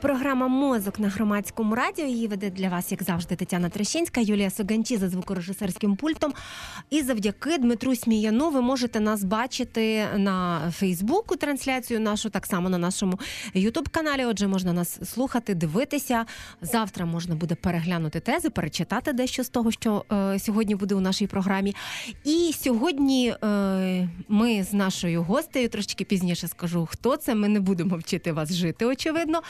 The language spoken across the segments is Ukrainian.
Програма Мозок на громадському радіо. Її веде для вас, як завжди, Тетяна Трещинська, Юлія Соганчі за звукорежисерським пультом. І завдяки Дмитру Сміяну ви можете нас бачити на Фейсбуку. Трансляцію нашу так само на нашому Ютуб-каналі. Отже, можна нас слухати, дивитися. Завтра можна буде переглянути тези, перечитати дещо з того, що е, сьогодні буде у нашій програмі. І сьогодні е, ми з нашою гостею трошечки пізніше скажу, хто це. Ми не будемо вчити вас жити, очевидно.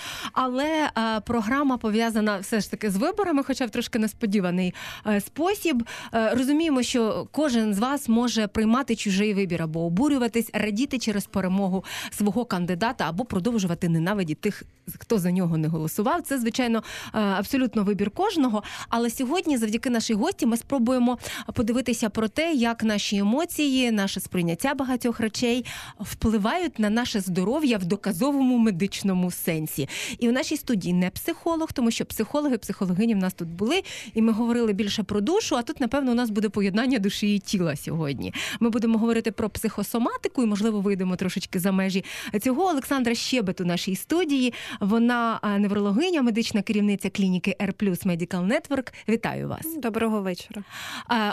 Але е, програма пов'язана все ж таки з виборами, хоча в трошки несподіваний е, спосіб. Е, розуміємо, що кожен з вас може приймати чужий вибір або обурюватись, радіти через перемогу свого кандидата, або продовжувати ненавидіти тих, хто за нього не голосував. Це звичайно абсолютно вибір кожного. Але сьогодні, завдяки нашій гості, ми спробуємо подивитися про те, як наші емоції, наше сприйняття багатьох речей впливають на наше здоров'я в доказовому медичному сенсі. І в нашій студії не психолог, тому що психологи, психологині в нас тут були, і ми говорили більше про душу. А тут, напевно, у нас буде поєднання душі і тіла сьогодні. Ми будемо говорити про психосоматику, і можливо вийдемо трошечки за межі цього. Олександра Щебет у нашій студії. Вона неврологиня, медична керівниця клініки R Medical Network. Вітаю вас. Доброго вечора.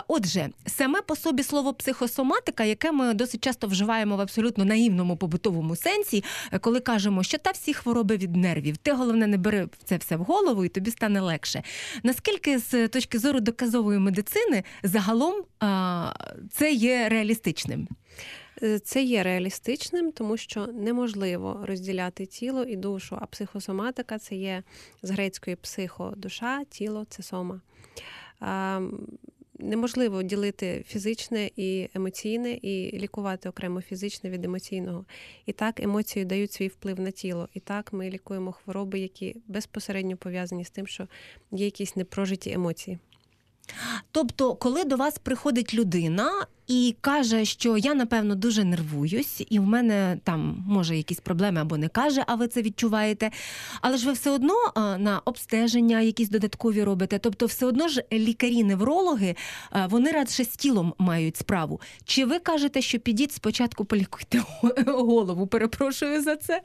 Отже, саме по собі слово психосоматика, яке ми досить часто вживаємо в абсолютно наївному побутовому сенсі, коли кажемо, що та всі хвороби від нервів. Ти головне не бери це все в голову, і тобі стане легше. Наскільки з точки зору доказової медицини загалом це є реалістичним? Е, це є реалістичним, тому що неможливо розділяти тіло і душу, а психосоматика це є з грецької психо, душа, тіло це сома неможливо ділити фізичне і емоційне, і лікувати окремо фізичне від емоційного. І так емоції дають свій вплив на тіло. І так ми лікуємо хвороби, які безпосередньо пов'язані з тим, що є якісь непрожиті емоції. Тобто, коли до вас приходить людина і каже, що я напевно дуже нервуюсь, і в мене там може якісь проблеми або не каже, а ви це відчуваєте. Але ж ви все одно на обстеження якісь додаткові робите. Тобто, все одно ж лікарі-неврологи вони радше з тілом мають справу. Чи ви кажете, що підіть спочатку полікуйте голову? Перепрошую за це.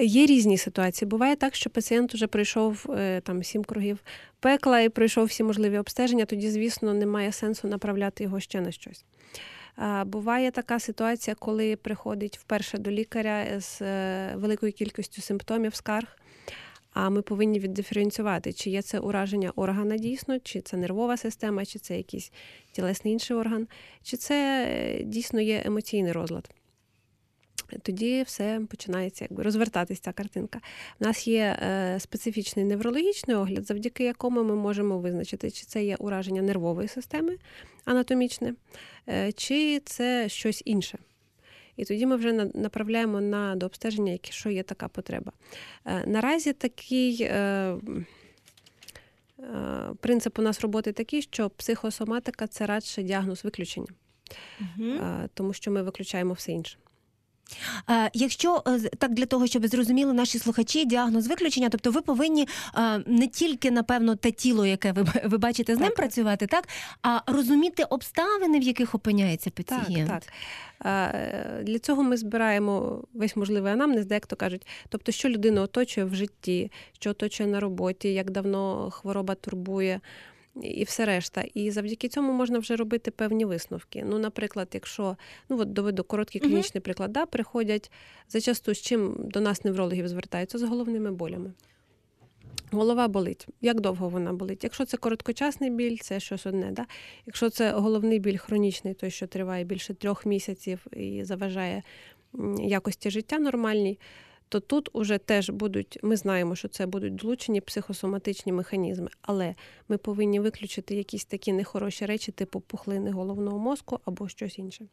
Є різні ситуації. Буває так, що пацієнт вже пройшов е, там сім кругів пекла і пройшов всі можливі обстеження, тоді, звісно, немає сенсу направляти його ще на щось. Буває така ситуація, коли приходить вперше до лікаря з е, великою кількістю симптомів, скарг. А ми повинні віддиференціювати, чи є це ураження органа дійсно, чи це нервова система, чи це якийсь тілесний інший орган, чи це е, дійсно є емоційний розлад тоді все починається якби розвертатися ця картинка. У нас є е, специфічний неврологічний огляд, завдяки якому ми можемо визначити, чи це є ураження нервової системи анатомічне, е, чи це щось інше. І тоді ми вже направляємо на до обстеження, якщо є така потреба. Е, наразі такий. Принцип у нас роботи такий, що психосоматика це радше діагноз виключення, угу. тому що ми виключаємо все інше. Якщо е, так для того, щоб зрозуміли наші слухачі, діагноз виключення, тобто ви повинні не тільки напевно те тіло, яке ви ви бачите з ним працювати, так а розуміти обставини, в яких опиняється пацієнт. Так, так. Для цього ми збираємо весь можливий анамнез, де як то кажуть, тобто, що людина оточує в житті, що оточує на роботі, як давно хвороба турбує і все решта. І завдяки цьому можна вже робити певні висновки. Ну, наприклад, якщо ну от доведу короткий клінічний uh-huh. приклад, да, приходять зачасту з чим до нас неврологів звертаються з головними болями. Голова болить. Як довго вона болить? Якщо це короткочасний біль, це щось одне. Да? Якщо це головний біль хронічний, той, що триває більше трьох місяців і заважає якості життя нормальній, то тут уже теж будуть, ми знаємо, що це будуть долучені психосоматичні механізми, але ми повинні виключити якісь такі нехороші речі, типу пухлини головного мозку або щось інше.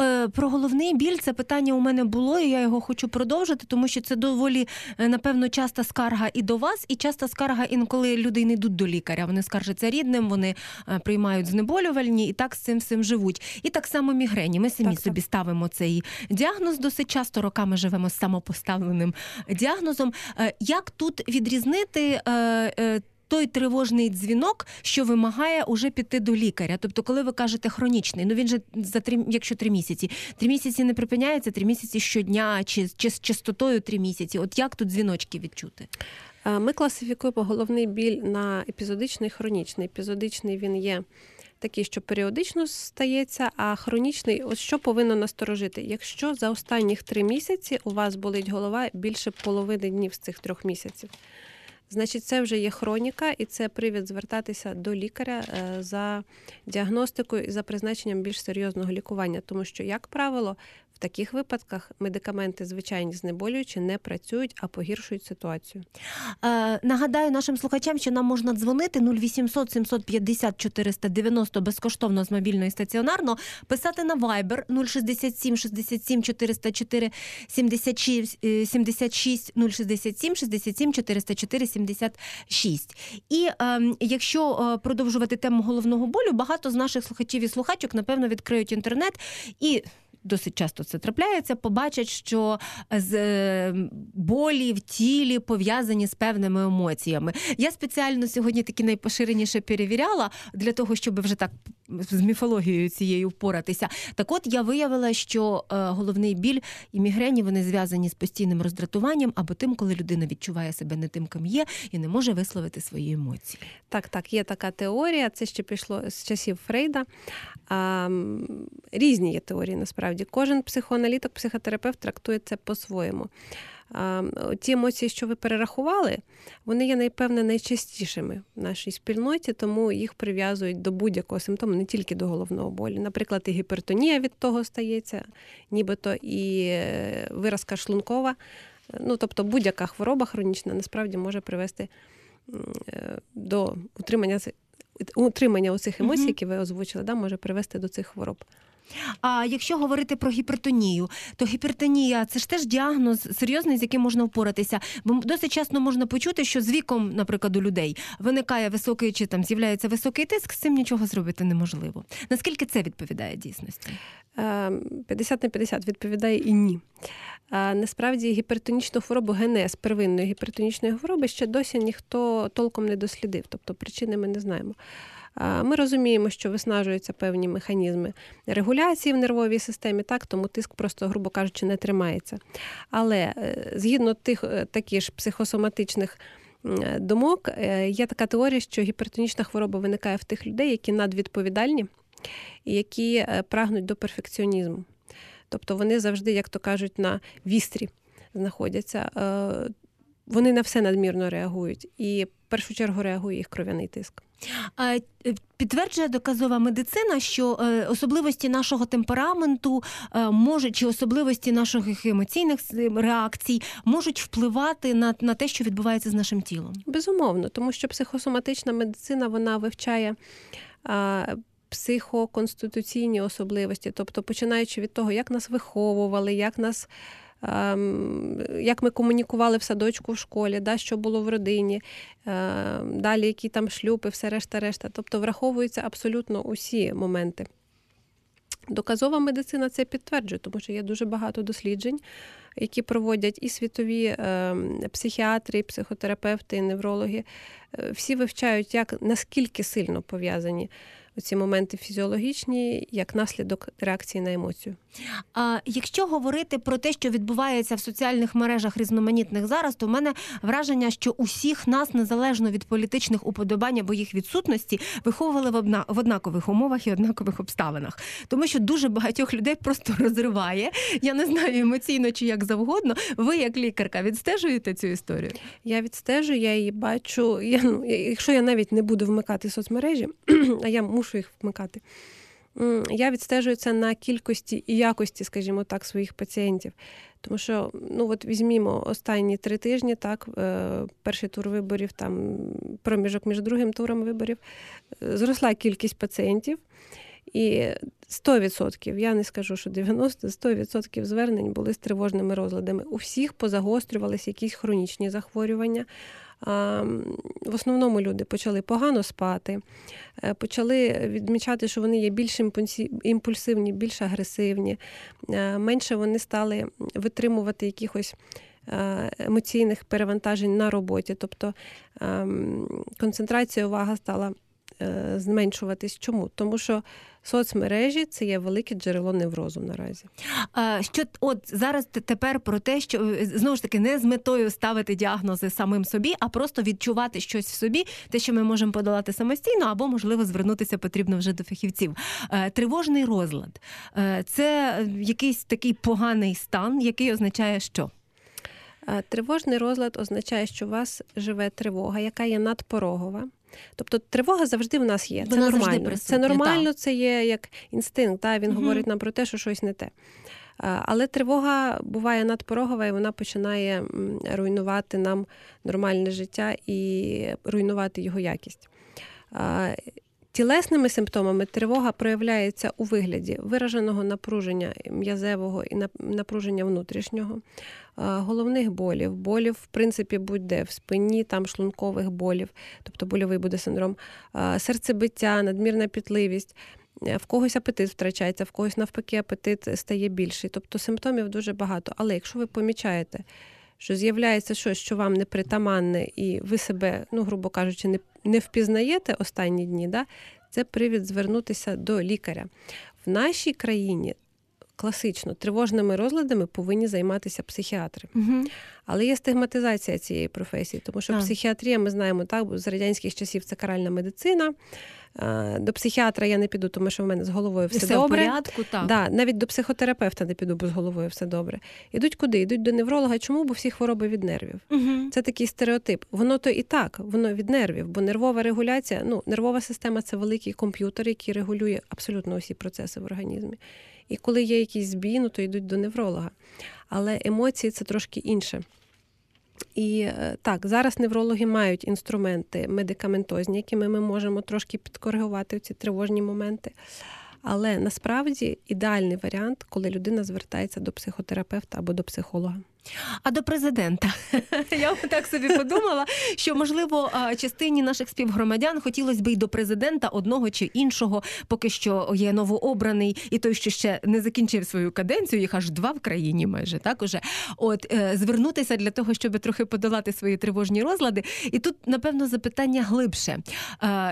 Е, про головний біль це питання у мене було, і я його хочу продовжити, тому що це доволі, е, напевно, часта скарга і до вас, і часта скарга інколи люди не йдуть до лікаря. Вони скаржаться рідним, вони е, приймають знеболювальні і так з цим всім живуть. І так само мігрені. Ми самі так, собі так. ставимо цей діагноз досить часто роками живемо з самопоставленням поставленим діагнозом. Е, як тут відрізнити? Е, е, той тривожний дзвінок, що вимагає уже піти до лікаря. Тобто, коли ви кажете хронічний, ну він же за три, якщо три місяці, три місяці не припиняється, три місяці щодня, чи, чи з частотою три місяці. От як тут дзвіночки відчути? Ми класифікуємо головний біль на епізодичний хронічний. Епізодичний він є такий, що періодично стається, а хронічний, от що повинно насторожити? Якщо за останніх три місяці у вас болить голова більше половини днів з цих трьох місяців, значить це вже є хроніка, і це привід звертатися до лікаря е, за діагностикою і за призначенням більш серйозного лікування, тому що, як правило, в таких випадках медикаменти звичайні знеболюючі не працюють, а погіршують ситуацію. Е, нагадаю нашим слухачам, що нам можна дзвонити 0800 750 490 безкоштовно з мобільного і стаціонарно, писати на Viber 067 67 404 76 е, 76 067 67 404 76. І е, якщо продовжувати тему головного болю, багато з наших слухачів і слухачок напевно відкриють інтернет і. Досить часто це трапляється, побачать, що з е, болі в тілі пов'язані з певними емоціями. Я спеціально сьогодні такі найпоширеніше перевіряла для того, щоб вже так з міфологією цією впоратися. Так от я виявила, що е, головний біль і мігрені вони зв'язані з постійним роздратуванням або тим, коли людина відчуває себе не тим, ким є, і не може висловити свої емоції. Так, так, є така теорія. Це ще пішло з часів Фрейда. Різні є теорії насправді. Кожен психоаналітик, психотерапевт трактує це по-своєму. Ті емоції, що ви перерахували, вони є найпевне найчастішими в нашій спільноті, тому їх прив'язують до будь-якого симптому, не тільки до головного болю. Наприклад, і гіпертонія від того стається, нібито і е, виразка шлункова. Ну, тобто будь-яка хвороба хронічна насправді може привести е, до утримання утримання у цих емоцій, які ви озвучили, да, може привести до цих хвороб. А якщо говорити про гіпертонію, то гіпертонія це ж теж діагноз серйозний, з яким можна впоратися. Бо досить часто можна почути, що з віком, наприклад, у людей виникає високий чи там з'являється високий тиск, з цим нічого зробити неможливо. Наскільки це відповідає дійсності? 50 на 50 відповідає і ні. Насправді гіпертонічну хворобу генез первинної гіпертонічної хвороби ще досі ніхто толком не дослідив, тобто причини ми не знаємо. Ми розуміємо, що виснажуються певні механізми регуляції в нервовій системі, так тому тиск просто, грубо кажучи, не тримається. Але е, згідно тих е, таких ж психосоматичних думок, е, є така теорія, що гіпертонічна хвороба виникає в тих людей, які надвідповідальні і які прагнуть до перфекціонізму. Тобто вони завжди, як то кажуть, на вістрі знаходяться. Вони на все надмірно реагують, і в першу чергу реагує їх кров'яний тиск. Е, підтверджує доказова медицина, що е, особливості нашого темпераменту е, можуть чи особливості наших емоційних реакцій можуть впливати на на те, що відбувається з нашим тілом. Безумовно, тому що психосоматична медицина вона вивчає. Психоконституційні особливості, тобто починаючи від того, як нас виховували, як нас як ми комунікували в садочку в школі, да, що було в родині, ем, далі які там шлюпи, все решта-решта. Тобто враховуються абсолютно усі моменти. Доказова медицина це підтверджує, тому що є дуже багато досліджень, які проводять і світові е, психіатри, і психотерапевти, і неврологи. Е, всі вивчають, як наскільки сильно пов'язані ці моменти фізіологічні як наслідок реакції на емоцію. А якщо говорити про те, що відбувається в соціальних мережах різноманітних зараз, то в мене враження, що усіх нас незалежно від політичних уподобань або їх відсутності виховували в одна в однакових умовах і однакових обставинах, тому що дуже багатьох людей просто розриває. Я не знаю емоційно чи як завгодно. Ви, як лікарка, відстежуєте цю історію? Я відстежую, я її бачу. Я, ну, Якщо я навіть не буду вмикати соцмережі, а я мушу мушу їх вмикати. Я відстежую це на кількості і якості, скажімо так, своїх пацієнтів. Тому що, ну от візьмімо останні три тижні, так, е, перший тур виборів, там проміжок між другим туром виборів, е, зросла кількість пацієнтів. І 100%, я не скажу, що 90, 100% звернень були з тривожними розладами. У всіх позагострювалися якісь хронічні захворювання в основному люди почали погано спати, е, почали відмічати, що вони є більш імпульсивні, більш агресивні, е, менше вони стали витримувати якихось е, емоційних перевантажень на роботі. Тобто ем, концентрація увага стала зменшуватись. Чому? Тому що соцмережі це є велике джерело неврозу наразі. А, Що от зараз тепер про те, що е, знову ж таки не з метою ставити діагнози самим собі, а просто відчувати щось в собі, те, що ми можемо подолати самостійно, або можливо звернутися потрібно вже до фахівців. Е, Тривожний розлад Е, це якийсь такий поганий стан, який означає, що Тривожний розлад означає, що у вас живе тривога, яка є надпорогова. Тобто тривога завжди в нас є. Це Вона завжди нормально. Це нормально, це є як інстинкт. Та? Він угу. говорить нам про те, що щось не те. Але тривога буває надпорогова, і вона починає руйнувати нам нормальне життя і руйнувати його якість. Тілесними симптомами тривога проявляється у вигляді вираженого напруження м'язевого і напруження внутрішнього, головних болів, болів, в принципі, будь-де в спині, там шлункових болів, тобто больовий буде синдром, серцебиття, надмірна пітливість. Е, В когось апетит втрачається, в когось навпаки апетит стає більший. Тобто симптомів дуже багато. Але якщо ви помічаєте, що з'являється щось, що вам непритаманне, і ви себе, ну, грубо кажучи, не, не впізнаєте останні дні, да, це привід звернутися до лікаря. В нашій країні класично тривожними розладами повинні займатися психіатри. угу. Але є стигматизація цієї професії, тому що Так. психіатрія, ми знаємо, так, з радянських часів це каральна медицина. Е, До психіатра я не піду, тому що в мене з головою все, все, добре. в порядку, так. Да, навіть до психотерапевта не піду, бо з головою все добре. Ідуть куди? Йдуть до невролога. Чому? Бо всі хвороби від нервів. Угу. Це такий стереотип. Воно то і так, воно від нервів, бо нервова регуляція, ну, нервова система це великий комп'ютер, який регулює абсолютно усі процеси в організмі. І коли є якісь збій, ну, то йдуть до невролога. Але емоції це трошки інше. І е, так, зараз неврологи мають інструменти медикаментозні, якими ми можемо трошки підкоригувати ці тривожні моменти. Але насправді ідеальний варіант, коли людина звертається до психотерапевта або до психолога. А до президента я так собі подумала, що можливо частині наших співгромадян хотілося б і до президента одного чи іншого, поки що є новообраний, і той, що ще не закінчив свою каденцію, їх аж два в країні, майже так уже. От е, звернутися для того, щоб трохи подолати свої тривожні розлади. І тут, напевно, запитання глибше.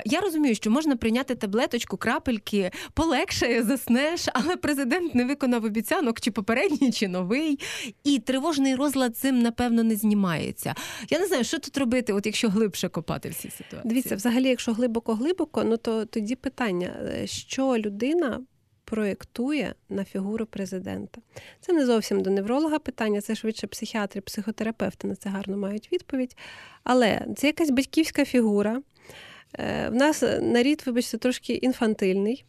Я розумію, що можна прийняти таблеточку, крапельки, полегшає, заснеш, але президент не виконав обіцянок, чи попередній, чи новий. І тривожний розлад цим, напевно, не знімається. Я не знаю, що тут робити, от якщо глибше копати всі ситуації. Дивіться, взагалі, якщо глибоко-глибоко, ну то тоді питання, е, що людина проєктує на фігуру президента. Це не зовсім до невролога питання, це швидше психіатри, психотерапевти на це гарно мають відповідь. Але це якась батьківська фігура. Е, В нас нарід, вибачте, трошки інфантильний.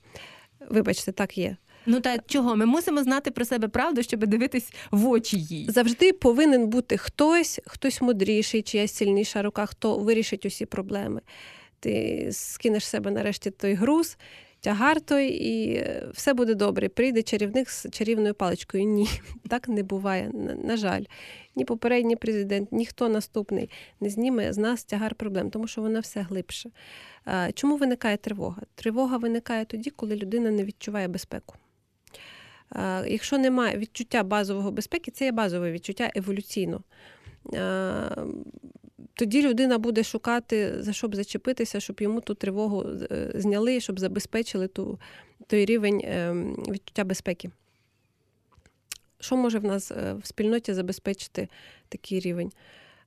Вибачте, так є. Ну та чого? Ми мусимо знати про себе правду, щоб дивитись в очі їй. Завжди повинен бути хтось, хтось мудріший, чиясь сильніша рука, хто вирішить усі проблеми. Ти скинеш себе нарешті той груз, тягар той, і е, все буде добре. Прийде чарівник з чарівною паличкою. Ні, так не буває. На, на жаль, ні попередній президент, ніхто наступний не зніме з нас тягар проблем, тому що вона все глибше. Чому виникає тривога? Тривога виникає тоді, коли людина не відчуває безпеку. Якщо немає відчуття базового безпеки, це є базове відчуття еволюційно. Тоді людина буде шукати, за що б зачепитися, щоб йому ту тривогу е, зняли, щоб забезпечили ту, той рівень е, відчуття безпеки. Що може в нас е, в спільноті забезпечити такий рівень?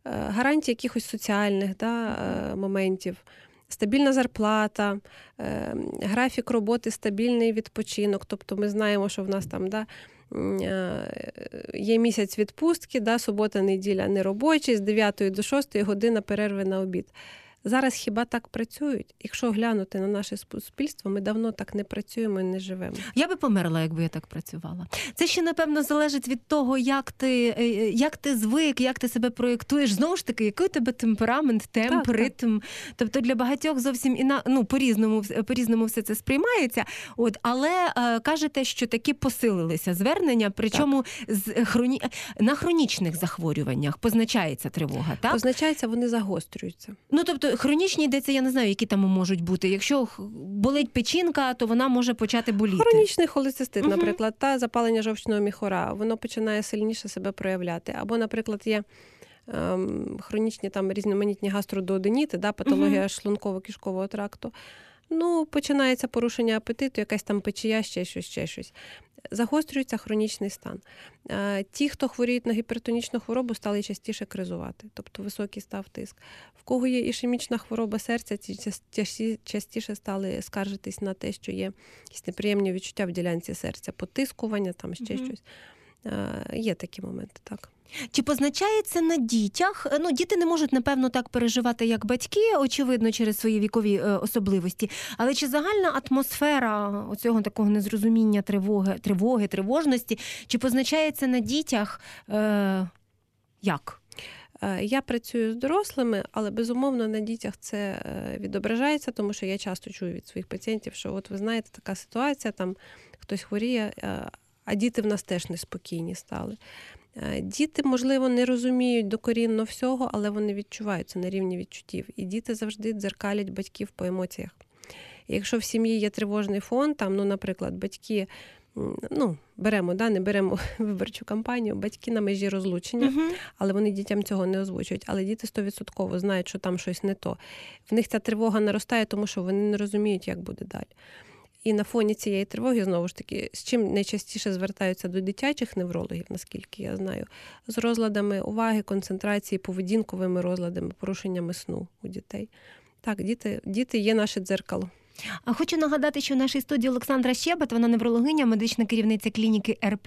Гарантії якихось соціальних да, моментів, стабільна зарплата, е, графік роботи, стабільний відпочинок. Тобто ми знаємо, що в нас там да, е, є місяць відпустки, да, субота, неділя неробочий, з 9 до 6 година перерви на обід. Зараз хіба так працюють? Якщо глянути на наше суспільство, ми давно так не працюємо і не живемо. Я би померла, якби я так працювала. Це ще напевно залежить від того, як ти е, як ти звик, як ти себе проєктуєш. Знову ж таки, який у тебе темперамент, темп, Так, так. ритм. Тобто для багатьох зовсім іна... ну, по-різному вс- по-різному все це сприймається. От, але е, кажете, що таки посилилися звернення, причому з хроні... на хронічних захворюваннях позначається тривога, так? Позначається, вони загострюються. Ну тобто хронічні йдеться, я не знаю, які там можуть бути. Якщо болить печінка, то вона може почати боліти. Хронічний холецистит, угу. наприклад, та запалення жовчного міхора, воно починає сильніше себе проявляти. Або, наприклад, є ем, хронічні там різноманітні гастродооденіти, да, патологія шлунково-кишкового тракту. Ну, починається порушення апетиту, якась там печія, ще щось, ще щось. Загострюється хронічний стан. Е, Ті, хто хворіють на гіпертонічну хворобу, стали частіше кризувати, тобто високий став тиск. В кого є ішемічна хвороба серця, ті частіше стали скаржитись на те, що є якісь неприємні відчуття в ділянці серця, потискування, там ще Мгм. щось. Е, Є такі моменти, так. Чи позначається на дітях? Е, Ну, діти не можуть, напевно, так переживати, як батьки, очевидно, через свої вікові е, особливості. Але чи загальна атмосфера оцього такого незрозуміння, тривоги, тривоги, тривожності, чи позначається на дітях е, як? Е, Я працюю з дорослими, але безумовно на дітях це відображається, тому що я часто чую від своїх пацієнтів, що от ви знаєте, така ситуація, там хтось хворіє, а діти в нас теж неспокійні стали. Е, Діти, можливо, не розуміють докорінно всього, але вони відчувають це на рівні відчуттів. І діти завжди дзеркалять батьків по емоціях. І якщо в сім'ї є тривожний фон, там, ну, наприклад, батьки, ну, беремо, да, не беремо виборчу кампанію, батьки на межі розлучення, Мгм. але вони дітям цього не озвучують. Але діти стовідсотково знають, що там щось не то. В них ця тривога наростає, тому що вони не розуміють, як буде далі. І на фоні цієї тривоги, знову ж таки, з чим найчастіше звертаються до дитячих неврологів, наскільки я знаю, з розладами уваги, концентрації, поведінковими розладами, порушеннями сну у дітей. Так, діти, діти є наше дзеркало. А Хочу нагадати, що в нашій студії Олександра Щебет, вона неврологиня, медична керівниця клініки R+,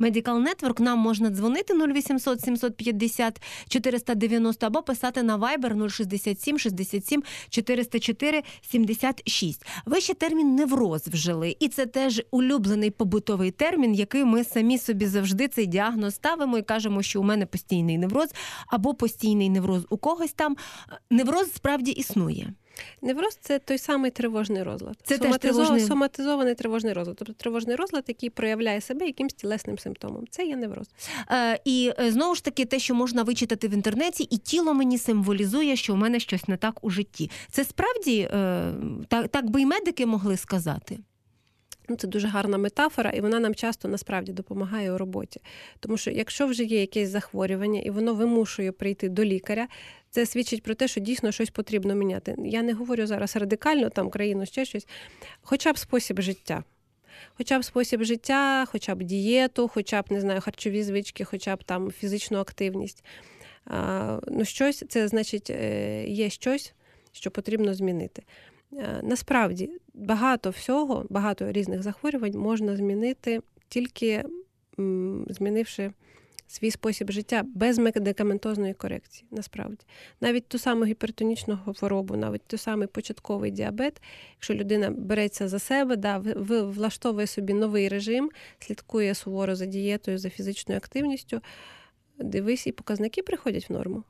Medical Network. Нам можна дзвонити 0800 750 490 або писати на Viber 067 67 404 76. Ви ще термін невроз вжили, і це теж улюблений побутовий термін, який ми самі собі завжди цей діагноз ставимо і кажемо, що у мене постійний невроз або постійний невроз у когось там. Невроз справді існує. Невроз це той самий тривожний розлад. Це теж тривожний- Соматизований тривожний розлад. Тобто тривожний розлад, який проявляє себе якимсь тілесним симптомом. Це є невроз. Е, і е, знову ж таки, те, що можна вичитати в інтернеті, і тіло мені символізує, що у мене щось не так у житті. Це справді е, так, так би і медики могли сказати. Ну, це дуже гарна метафора, і вона нам часто насправді допомагає у роботі. Тому що якщо вже є якесь захворювання і воно вимушує прийти до лікаря, це свідчить про те, що дійсно щось потрібно міняти. Я не говорю зараз радикально, там країну ще щось, хоча б спосіб життя. Хоча б спосіб життя, хоча б дієту, хоча б не знаю, харчові звички, хоча б там фізичну активність. А, ну, щось це значить, е, є щось, що потрібно змінити. Е, Насправді багато всього, багато різних захворювань можна змінити тільки змінивши свій спосіб життя без медикаментозної корекції. Насправді, навіть ту саму гіпертонічну хворобу, навіть той самий початковий діабет, якщо людина береться за себе, да, влаштовує собі новий режим, слідкує суворо за дієтою, за фізичною активністю. Дивись, і показники приходять в норму.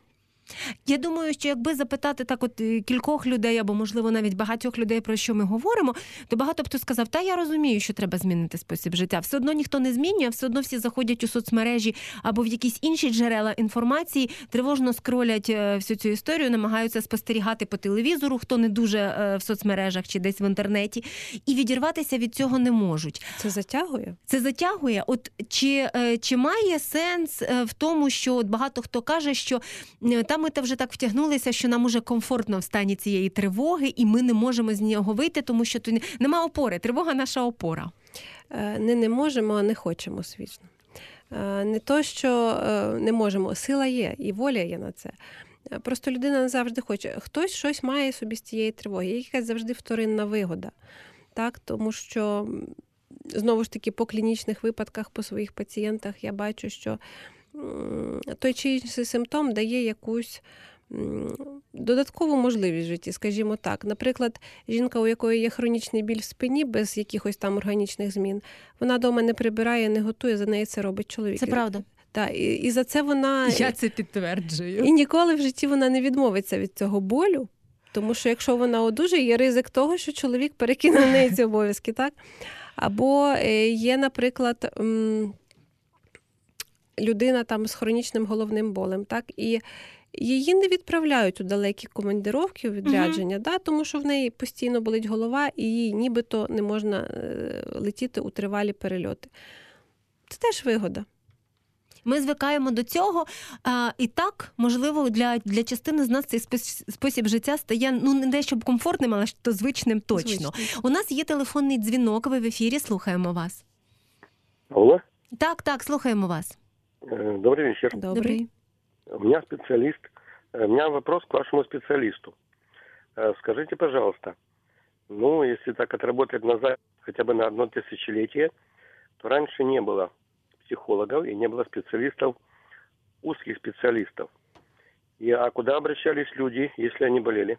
Я думаю, що якби запитати так, от е, кількох людей, або можливо навіть багатьох людей, про що ми говоримо, то багато б хто сказав, та я розумію, що треба змінити спосіб життя. Все одно ніхто не змінює, все одно всі заходять у соцмережі або в якісь інші джерела інформації, тривожно скролять е, всю цю історію, намагаються спостерігати по телевізору, хто не дуже е, в соцмережах чи десь в інтернеті, і відірватися від цього не можуть. Це затягує. Це затягує. От чи, чи має сенс в тому, що от багато хто каже, що е, та ми та вже так втягнулися, що нам уже комфортно в стані цієї тривоги, і ми не можемо з нього вийти, тому що тут нема опори. Тривога наша опора. Е, Не не можемо, а не хочемо свічно. Е, Не то, що е, не можемо, сила є і воля є на це. Просто людина не завжди хоче. Хтось щось має собі з цієї тривоги. Є якась завжди вторинна вигода. Так? Тому що, знову ж таки, по клінічних випадках, по своїх пацієнтах я бачу, що той чи інший симптом дає якусь додаткову можливість в житті, скажімо так. Наприклад, жінка, у якої є хронічний біль в спині без якихось там органічних змін, вона вдома не прибирає, не готує, за неї це робить чоловік. Це правда. Так, і, і за це вона це підтверджую. і ніколи в житті вона не відмовиться від цього болю. Тому що якщо вона одужає, є ризик того, що чоловік перекине на неї ці обов'язки, так? Або е, є, наприклад, людина там з хронічним головним болем, так? І Її не відправляють у далекі командировки, у відрядження, да, тому що в неї постійно болить голова, і їй нібито не можна е, летіти у тривалі перельоти. Це теж вигода. Ми звикаємо до цього, а, і так, можливо, для, для частини з нас цей спосіб життя стає ну не дещо комфортним, але ж то звичним точно. Звично. У нас є телефонний дзвінок. Ви в ефірі слухаємо вас. Алло, Так, так, слухаємо вас. Э, добрый вечер. Добрий. У меня специалист. э, У меня вопрос к вашему специалисту. Э, Скажите, пожалуйста, ну, если так отработать назад хотя бы на одно тысячелетие, то раньше не было психологов и не было специалистов, узких специалистов. И, а куда обращались люди, если они болели?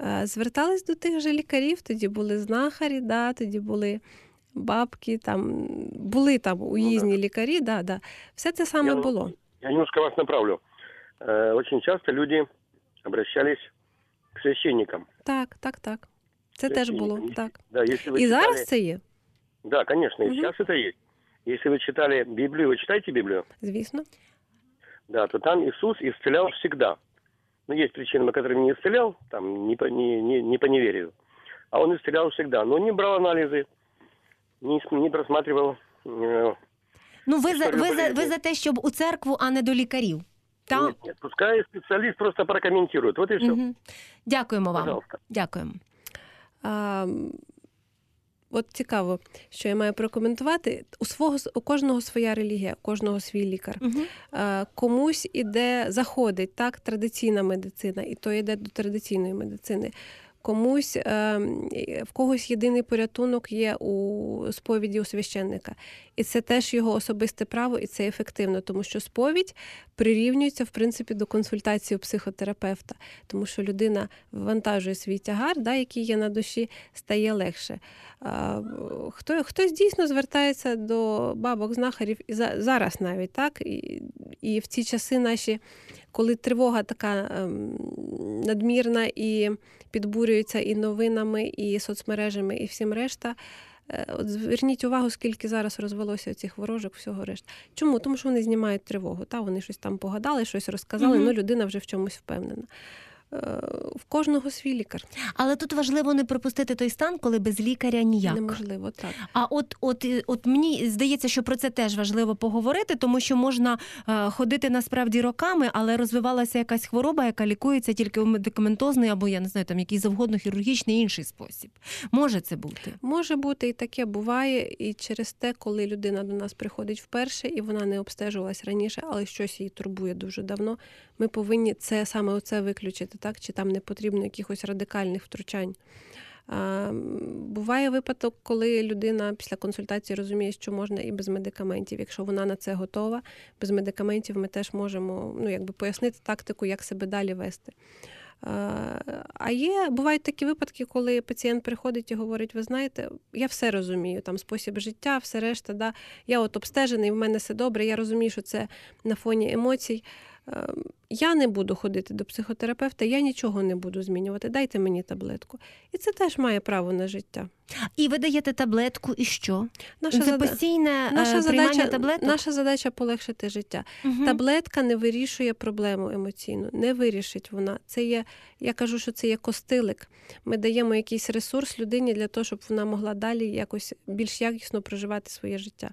Е, Звертались до тих же лікарів, тоді були знахарі, да, тоді були бабки, там були там уїзні лікарі, да, да. все це саме Я, ну, було. Я немножко вас направлю. Э, Очень часто люди обращались к священникам. Так, так, так. Це теж було. Священникам. Так. Да, если вы І читали- зараз це є, Да, конечно, и Мгм. сейчас это есть. Если вы читали Библию, вы читаете Библию? звісно. Да, то там Иисус исцелял всегда. Ну, есть причины, по которым не исцелял, там не по, не, не, не по неверию. А он исцелял всегда, но не брал анализы, не, не просматривал. э, Ну, ви за ви за ви за те, щоб у церкву, а не до лікарів. Та нет, нет, пускай специалист просто прокомментирует. Вот и все. Мгм. дякуємо вам. Пожалуйста. Дякуємо. А, от цікаво, що я маю прокоментувати. У свого у кожного своя релігія, у кожного свій лікар. Мгм. Е, комусь іде, заходить так, традиційна медицина, і то йде до традиційної медицини. Комусь е, в когось єдиний порятунок є у сповіді у священника. І це теж його особисте право, і це ефективно, тому що сповідь прирівнюється в принципі до консультації у психотерапевта, тому що людина вивантажує свій тягар, да, який є на душі, стає легше. А, Хто, хтось дійсно звертається до бабок, знахарів і за, зараз навіть так. І, і в ці часи наші, коли тривога така ем, надмірна і підбурюється і новинами, і соцмережами, і всім решта. е, От зверніть увагу, скільки зараз розвелося цих ворожок, всього решта. Чому? Тому що вони знімають тривогу. Та? Вони щось там погадали, щось розказали, угу. ну людина вже в чомусь впевнена. Е, В кожного свій лікар. Але тут важливо не пропустити той стан, коли без лікаря ніяк. Неможливо, так. А от, от, от мені здається, що про це теж важливо поговорити, тому що можна е, ходити насправді роками, але розвивалася якась хвороба, яка лікується тільки у медикаментозний або я не знаю, там який завгодно хірургічний інший спосіб. Може це бути. Може бути і таке буває, і через те, коли людина до нас приходить вперше, і вона не обстежувалась раніше, але щось її турбує дуже давно. Ми повинні це саме оце виключити, так чи там не потрібно якихось радикальних втручань. Буває випадок, коли людина після консультації розуміє, що можна і без медикаментів. Якщо вона на це готова, без медикаментів ми теж можемо ну, якби пояснити тактику, як себе далі вести. А є бувають такі випадки, коли пацієнт приходить і говорить: ви знаєте, я все розумію, там спосіб життя, все решта. Да? Я от обстежений, в мене все добре. Я розумію, що це на фоні емоцій. Я не буду ходити до психотерапевта, я нічого не буду змінювати. Дайте мені таблетку. І це теж має право на життя. І ви даєте таблетку, і що? Наша, це зада- постійне наша, е, задача, таблеток? наша задача полегшити життя. Мгм. Таблетка не вирішує проблему емоційну, не вирішить вона. Це є, я кажу, що це є костилик. Ми даємо якийсь ресурс людині для того, щоб вона могла далі якось більш якісно проживати своє життя.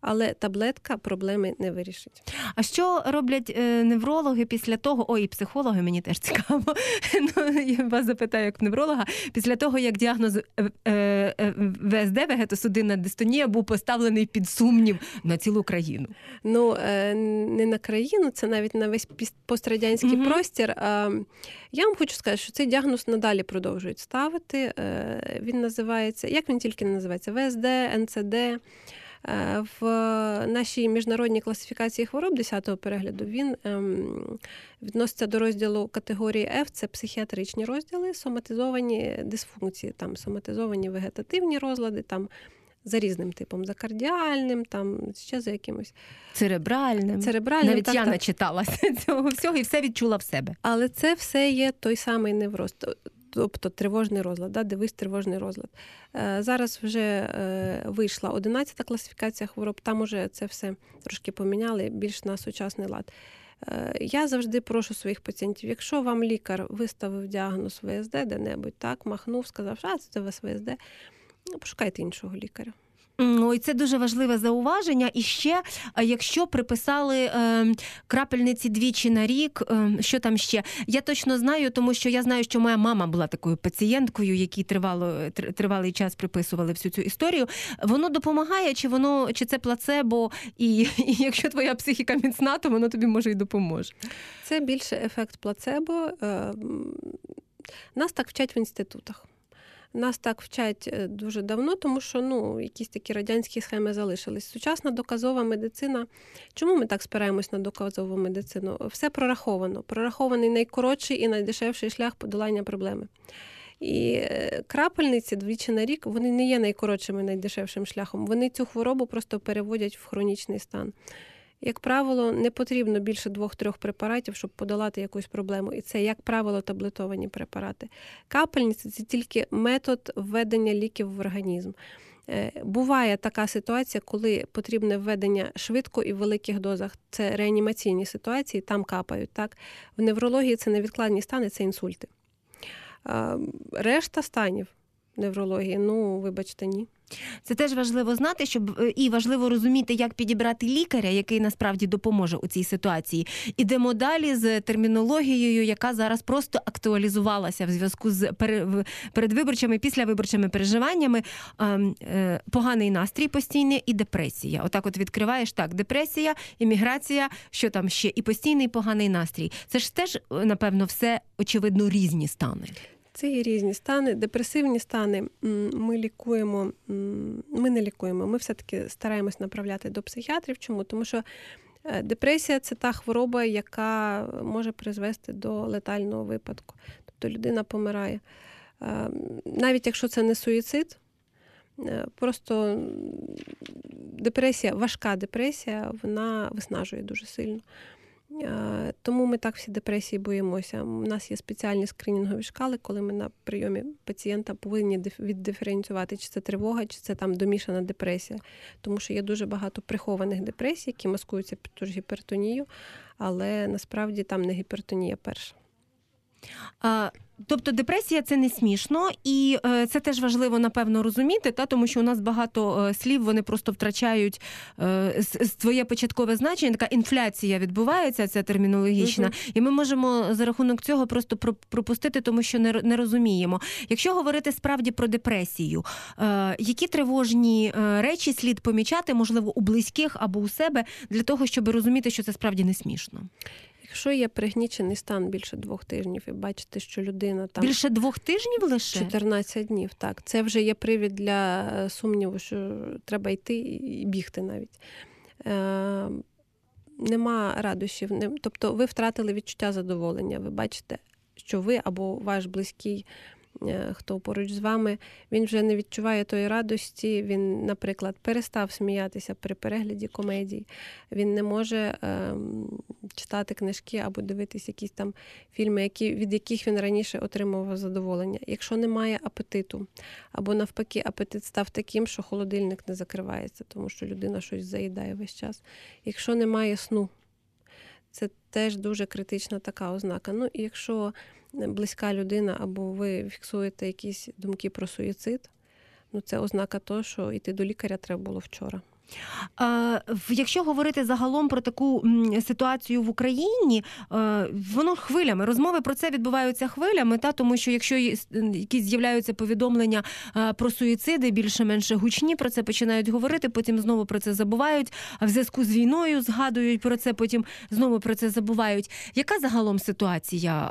Але таблетка проблеми не вирішить. А що роблять е, неврологи після того? Ой, і психологи мені теж цікаво. Ну, я вас запитаю як невролога. Після того, як діагноз е, е, ВСД, вегетосудинна дистонія, був поставлений під сумнів на цілу країну. Ну не на країну, це навіть на весь пострадянський простір. Я вам хочу сказати, що цей діагноз надалі продовжують ставити. Він називається, як він тільки не називається, ВСД, НЦД. Е, В нашій міжнародній класифікації хвороб 10-го перегляду він ем, відноситься до розділу категорії F, це психіатричні розділи, соматизовані дисфункції, там соматизовані вегетативні розлади, там за різним типом, за кардіальним, там ще за якимось Церебральним. церебральним. Навіть так, я так. начиталася цього всього і все відчула в себе. Але це все є той самий невроз, тобто тривожний розлад, да? дивись тривожний розлад. Е, Зараз вже е, вийшла 11-та класифікація хвороб, там уже це все трошки поміняли, більш на сучасний лад. Е, я завжди прошу своїх пацієнтів, якщо вам лікар виставив діагноз ВСД де-небудь, так, махнув, сказав, що це у вас ВСД, ну, пошукайте іншого лікаря. Ой, це дуже важливе зауваження. І ще, е, якщо приписали е, крапельниці двічі на рік, е, що там ще? Я точно знаю, тому що я знаю, що моя мама була такою пацієнткою, якій тривало тривалий час приписували всю цю історію. Воно допомагає, чи воно чи це плацебо, і, і якщо твоя психіка міцна, то воно тобі може й допоможе. Це більше ефект плацебо. Е, нас так вчать в інститутах. Нас так вчать е, дуже давно, тому що ну, якісь такі радянські схеми залишились. Сучасна доказова медицина. Чому ми так спираємось на доказову медицину? Все прораховано. Прорахований найкоротший і найдешевший шлях подолання проблеми. І е, крапельниці двічі на рік вони не є найкоротшим і найдешевшим шляхом. Вони цю хворобу просто переводять в хронічний стан. Як правило, не потрібно більше двох-трьох препаратів, щоб подолати якусь проблему. І це, як правило, таблетовані препарати. Капельниці це тільки метод введення ліків в організм. Е, буває така ситуація, коли потрібне введення швидко і в великих дозах. Це реанімаційні ситуації, там капають. Так? В неврології це невідкладні стани, це інсульти. Решта станів неврології, ну, вибачте, ні. Це теж важливо знати, щоб е, і важливо розуміти, як підібрати лікаря, який насправді допоможе у цій ситуації. Ідемо далі з термінологією, яка зараз просто актуалізувалася в зв'язку з передвиборчими, післявиборчими переживаннями. Ем, е, поганий настрій постійний і депресія. Отак, от відкриваєш так: депресія, імміграція, що там ще, і постійний поганий настрій. Це ж теж, е, напевно, все очевидно різні стани. Це є різні стани. Депресивні стани ми лікуємо, ми не лікуємо. Ми все-таки стараємось направляти до психіатрів. Чому? Тому що е, депресія це та хвороба, яка може призвести до летального випадку. Тобто людина помирає. Е, навіть якщо це не суїцид, е, просто депресія, важка депресія, вона виснажує дуже сильно. Тому ми так всі депресії боїмося. У нас є спеціальні скринінгові шкали, коли ми на прийомі пацієнта повинні віддиференціювати, чи це тривога, чи це там домішана депресія. Тому що є дуже багато прихованих депресій, які маскуються під ту ж гіпертонію, але насправді там не гіпертонія перша. Тобто депресія це не смішно, і е, це теж важливо напевно розуміти, та тому що у нас багато е, слів вони просто втрачають е, своє початкове значення. Така інфляція відбувається, ця термінологічна, uh-huh. і ми можемо за рахунок цього просто пропустити, тому що не не розуміємо. Якщо говорити справді про депресію, які тривожні речі слід помічати, можливо, у близьких або у себе для того, щоб розуміти, що це справді не смішно. Якщо є пригнічений стан більше двох тижнів, і бачите, що людина там більше двох тижнів лише 14 днів, так це вже є привід для е, сумніву, що треба йти і бігти навіть. Е, Нема радощів, тобто ви втратили відчуття задоволення. Ви бачите, що ви або ваш близький хто поруч з вами, він вже не відчуває тої радості. Він, наприклад, перестав сміятися при перегляді комедій. Він не може ем, читати книжки або дивитися якісь там фільми, які, від яких він раніше отримував задоволення. Якщо немає апетиту, або навпаки, апетит став таким, що холодильник не закривається, тому що людина щось заїдає весь час. Якщо немає сну, це теж дуже критична така ознака. Ну і якщо близька людина, або ви фіксуєте якісь думки про суїцид, ну це ознака того, що йти до лікаря треба було вчора. Якщо говорити загалом про таку ситуацію в Україні, воно хвилями розмови про це відбуваються хвилями, та тому що якщо якісь з'являються повідомлення про суїциди, більше-менше гучні про це починають говорити, потім знову про це забувають. А в зв'язку з війною згадують про це, потім знову про це забувають. Яка загалом ситуація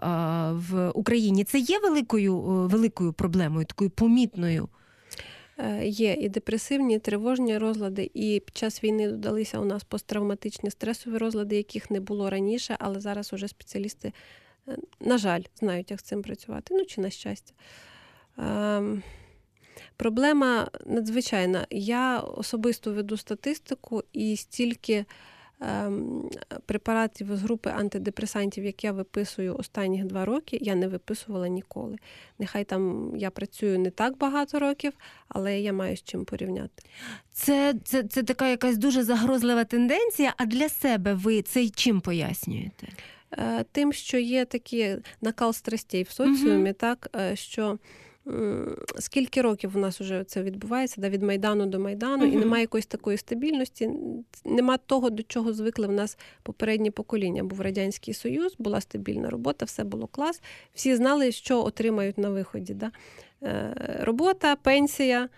в Україні? Це є великою великою проблемою, такою помітною? Е, є і депресивні, і тривожні розлади, і під час війни додалися у нас посттравматичні стресові розлади, яких не було раніше, але зараз уже спеціалісти, е, на жаль, знають, як з цим працювати. Ну чи на щастя. Ем, проблема надзвичайна. Я особисто веду статистику і стільки препаратів з групи антидепресантів, як я виписую останні два роки, я не виписувала ніколи. Нехай там я працюю не так багато років, але я маю з чим порівняти. Це, це, це така якась дуже загрозлива тенденція. А для себе ви це чим пояснюєте? Е, Тим, що є такий накал страстей в соціумі, Мгм. так е, що. М, Скільки років у нас вже це відбувається, да, від Майдану до Майдану, і немає якоїсь такої стабільності, нема того, до чого звикли в нас попередні покоління. Був Радянський Союз, була стабільна робота, все було клас. Всі знали, що отримають на виході. Да? Е, Робота, пенсія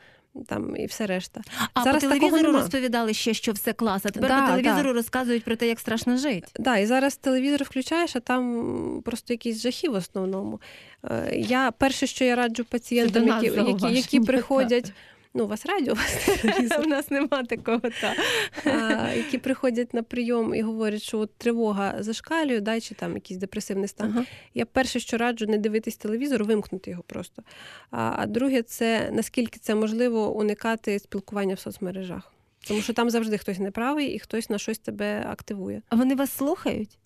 там, і все решта. А Зараз по телевізору розповідали ще, що все клас, а тепер Да, по телевізору да. розказують про те, як страшно жити. Да, і зараз телевізор включаєш, а там просто якісь жахи в основному. Е, Я перше, що я раджу пацієнтам, які, які, які приходять. Ну, у вас радіо, у вас. У нас нема такого. Та. а, які приходять на прийом і говорять, що от тривога зашкалює, да, чи там якийсь депресивний стан. Ага. Я перше, що раджу, не дивитись телевізор, вимкнути його просто. А, а друге, це наскільки це можливо уникати спілкування в соцмережах. Тому що там завжди хтось неправий і хтось на щось тебе активує. А вони вас слухають?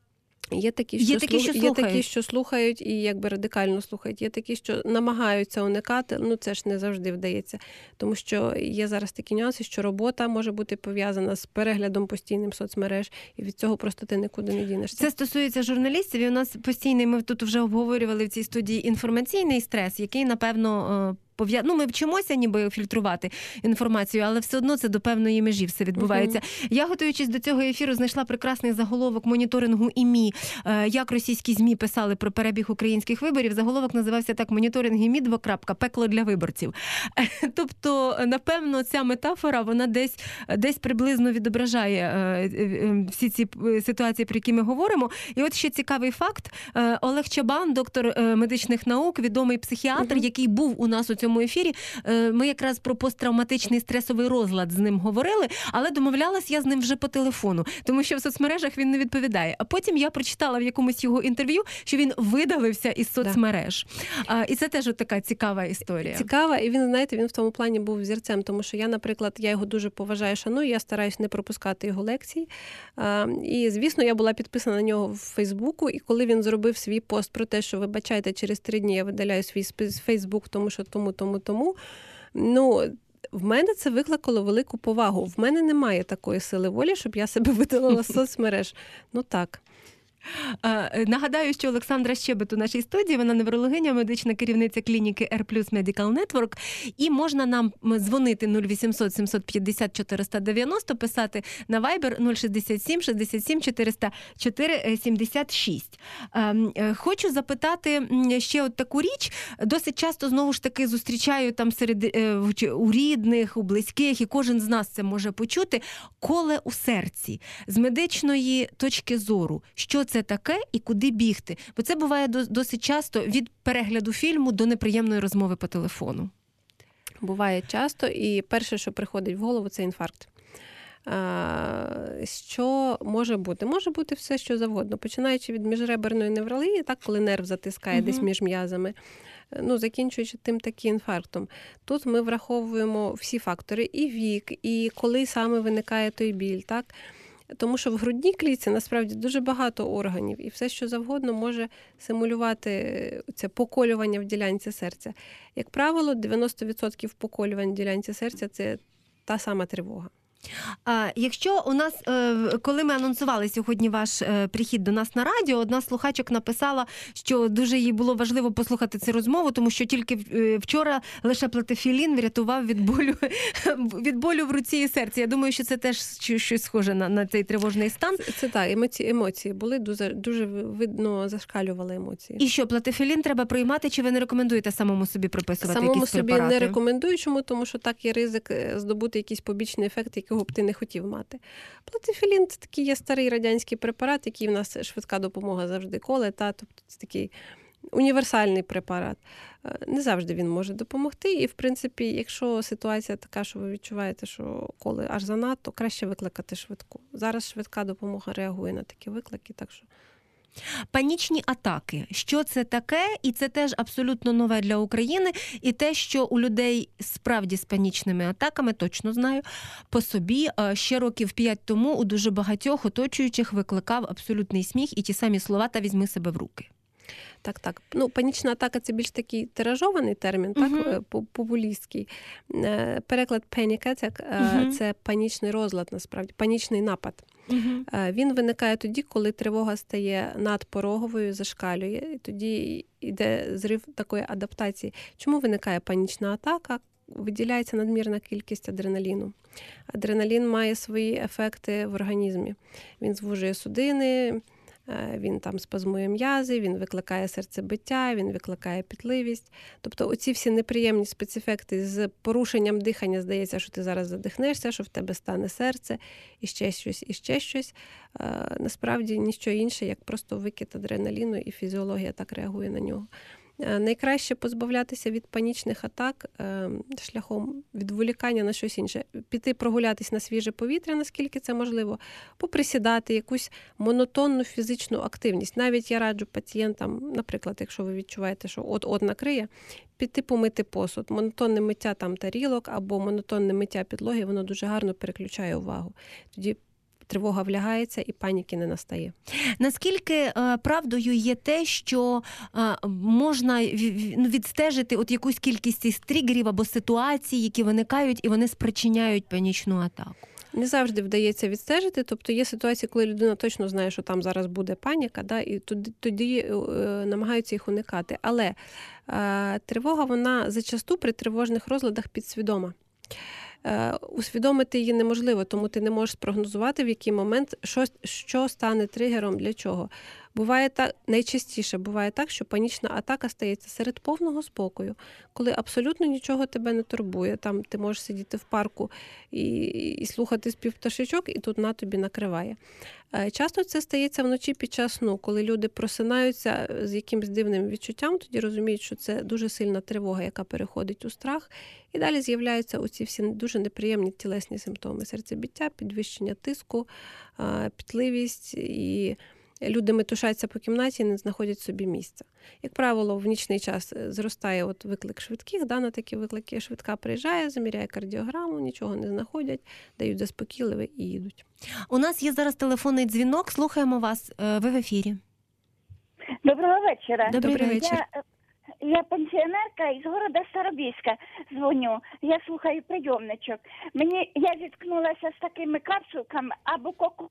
Є такі, Є що, такі, що є такі, що слухають і якби радикально слухають. Є такі, що намагаються уникати. Ну це ж не завжди вдається. Тому що є зараз такі нюанси, що робота може бути пов'язана з переглядом постійним соцмереж, і від цього просто ти нікуди не дінешся. Це стосується журналістів. І у нас постійний, ми тут вже обговорювали в цій студії інформаційний стрес, який, напевно, е, пов'я... Ну, ми вчимося ніби фільтрувати інформацію, але все одно це до певної межі все відбувається. Я, готуючись до цього ефіру, знайшла прекрасний заголовок моніторингу ІМІ, е, як російські ЗМІ писали про перебіг українських виборів. Заголовок називався так: моніторинг ІМІ, двокрапка, пекло для виборців. Тобто, напевно, ця метафора вона десь, десь приблизно відображає е, е, всі ці е, ситуації, про які ми говоримо. І от ще цікавий факт: Е, Олег Чабан, доктор е, медичних наук, відомий психіатр, який був у нас у цьому ефірі. Е, Ми якраз про посттравматичний стресовий розлад з ним говорили, але домовлялась я з ним вже по телефону, тому що в соцмережах він не відповідає. А потім я прочитала в якомусь його інтерв'ю, що він видалився із соцмереж. А, І це теж така цікава історія. Цікава, і він, знаєте, він в тому плані був взірцем, тому що я, наприклад, я його дуже поважаю, шаную, я стараюсь не пропускати його лекцій. І, звісно, я була підписана на нього в Фейсбуку, і коли він зробив свій пост про те, що вибачайте, через три дні я видаляю свій Фейсбук, тому що тому, тому, тому. Ну. В мене це викликало велику повагу. В мене немає такої сили волі, щоб я себе видалила з соцмереж. Ну так. Е, Нагадаю, що Олександра Щебет у нашій студії, вона неврологиня, медична керівниця клініки R Medical Network. І можна нам дзвонити 0800 750 490, писати на Viber 067 67 404 76. Ем, е, Хочу запитати ще от таку річ. Досить часто знову ж таки зустрічаю там серед е, у рідних, у близьких, і кожен з нас це може почути. Коле у серці з медичної точки зору, що це таке і куди бігти. Бо це буває дос- досить часто від перегляду фільму до неприємної розмови по телефону. Буває часто, і перше, що приходить в голову, це інфаркт. Що може бути? Може бути все, що завгодно, починаючи від міжреберної невралгії, так, коли нерв затискає Мгм. десь між м'язами, ну, закінчуючи тим таки інфарктом. Тут ми враховуємо всі фактори: і вік, і коли саме виникає той біль. так. Тому що в грудній клітці насправді дуже багато органів, і все, що завгодно, може симулювати це поколювання в ділянці серця. Як правило, 90% поколювань в ділянці серця це та сама тривога. А якщо у нас, е, коли ми анонсували сьогодні ваш е, прихід до нас на радіо, одна з слухачок написала, що дуже їй було важливо послухати цю розмову, тому що тільки е, вчора лише платефілін врятував від болю від болю в руці і серці. Я думаю, що це теж щось схоже на, на цей тривожний стан. Це, це так, емоції, емоції були дуже, дуже видно, зашкалювали емоції. І що платефілін треба приймати, чи ви не рекомендуєте самому собі прописувати Самому якісь собі препарати? не рекомендую, чому тому що так є ризик здобути якийсь побічний ефект, якого б ти не хотів мати. Плацифілін це такий є старий радянський препарат, який в нас швидка допомога завжди коле, та тобто це такий універсальний препарат. Е, Не завжди він може допомогти. І, в принципі, якщо ситуація така, що ви відчуваєте, що коли аж занадто, краще викликати швидку. Зараз швидка допомога реагує на такі виклики, так що Панічні атаки. Що це таке? І це теж абсолютно нове для України. І те, що у людей справді з панічними атаками, точно знаю, по собі е, ще років п'ять тому у дуже багатьох оточуючих викликав абсолютний сміх і ті самі слова та візьми себе в руки. Так, так. Ну, панічна атака це більш такий тиражований термін, так, по- популістський. Е, Переклад panic attack Мгм. це панічний розлад, насправді, панічний напад. Е, Він виникає тоді, коли тривога стає надпороговою, зашкалює, і тоді йде зрив такої адаптації. Чому виникає панічна атака? Виділяється надмірна кількість адреналіну. Адреналін має свої ефекти в організмі. Він звужує судини, він там спазмує м'язи, він викликає серцебиття, він викликає пітливість. Тобто, оці всі неприємні спецефекти з порушенням дихання, здається, що ти зараз задихнешся, що в тебе стане серце, і ще щось, і ще щось. Е, Насправді нічого інше, як просто викид адреналіну, і фізіологія так реагує на нього. Е, Найкраще позбавлятися від панічних атак е, шляхом відволікання на щось інше, піти прогулятись на свіже повітря, наскільки це можливо, поприсідати, якусь монотонну фізичну активність. Навіть я раджу пацієнтам, наприклад, якщо ви відчуваєте, що от-от накриє, піти помити посуд. Монотонне миття там тарілок або монотонне миття підлоги, воно дуже гарно переключає увагу. Тоді тривога влягається і паніки не настає. Наскільки е, правдою є те, що е, можна ну, відстежити от якусь кількість тригерів або ситуацій, які виникають, і вони спричиняють панічну атаку? Не завжди вдається відстежити. Тобто є ситуації, коли людина точно знає, що там зараз буде паніка, да, і тоді, тоді е, намагаються їх уникати. Але е, тривога, вона зачасту при тривожних розладах підсвідома. Е, Усвідомити її неможливо, тому ти не можеш спрогнозувати, в який момент що, що стане тригером для чого. Буває так, найчастіше буває так, що панічна атака стається серед повного спокою, коли абсолютно нічого тебе не турбує. Там ти можеш сидіти в парку і, і слухати спів пташечок, і тут на тобі накриває. Е, Часто це стається вночі під час сну, коли люди просинаються з якимось дивним відчуттям, тоді розуміють, що це дуже сильна тривога, яка переходить у страх. І далі з'являються оці всі дуже неприємні тілесні симптоми: серцебіття, підвищення тиску, е, пітливість і. Люди метушаться по кімнаті і не знаходять собі місця. Як правило, в нічний час е, зростає от виклик швидких. Да, на такі виклики швидка приїжджає, заміряє кардіограму, нічого не знаходять, дають заспокійливе і їдуть. У нас є зараз телефонний дзвінок. Слухаємо вас. е, Ви в ефірі. Доброго вечора. Добрий Добрий вечір. Я, е, я пенсіонерка із города Старобільська дзвоню. Я слухаю прийомничок. Мені я зіткнулася з такими капсулками або коко.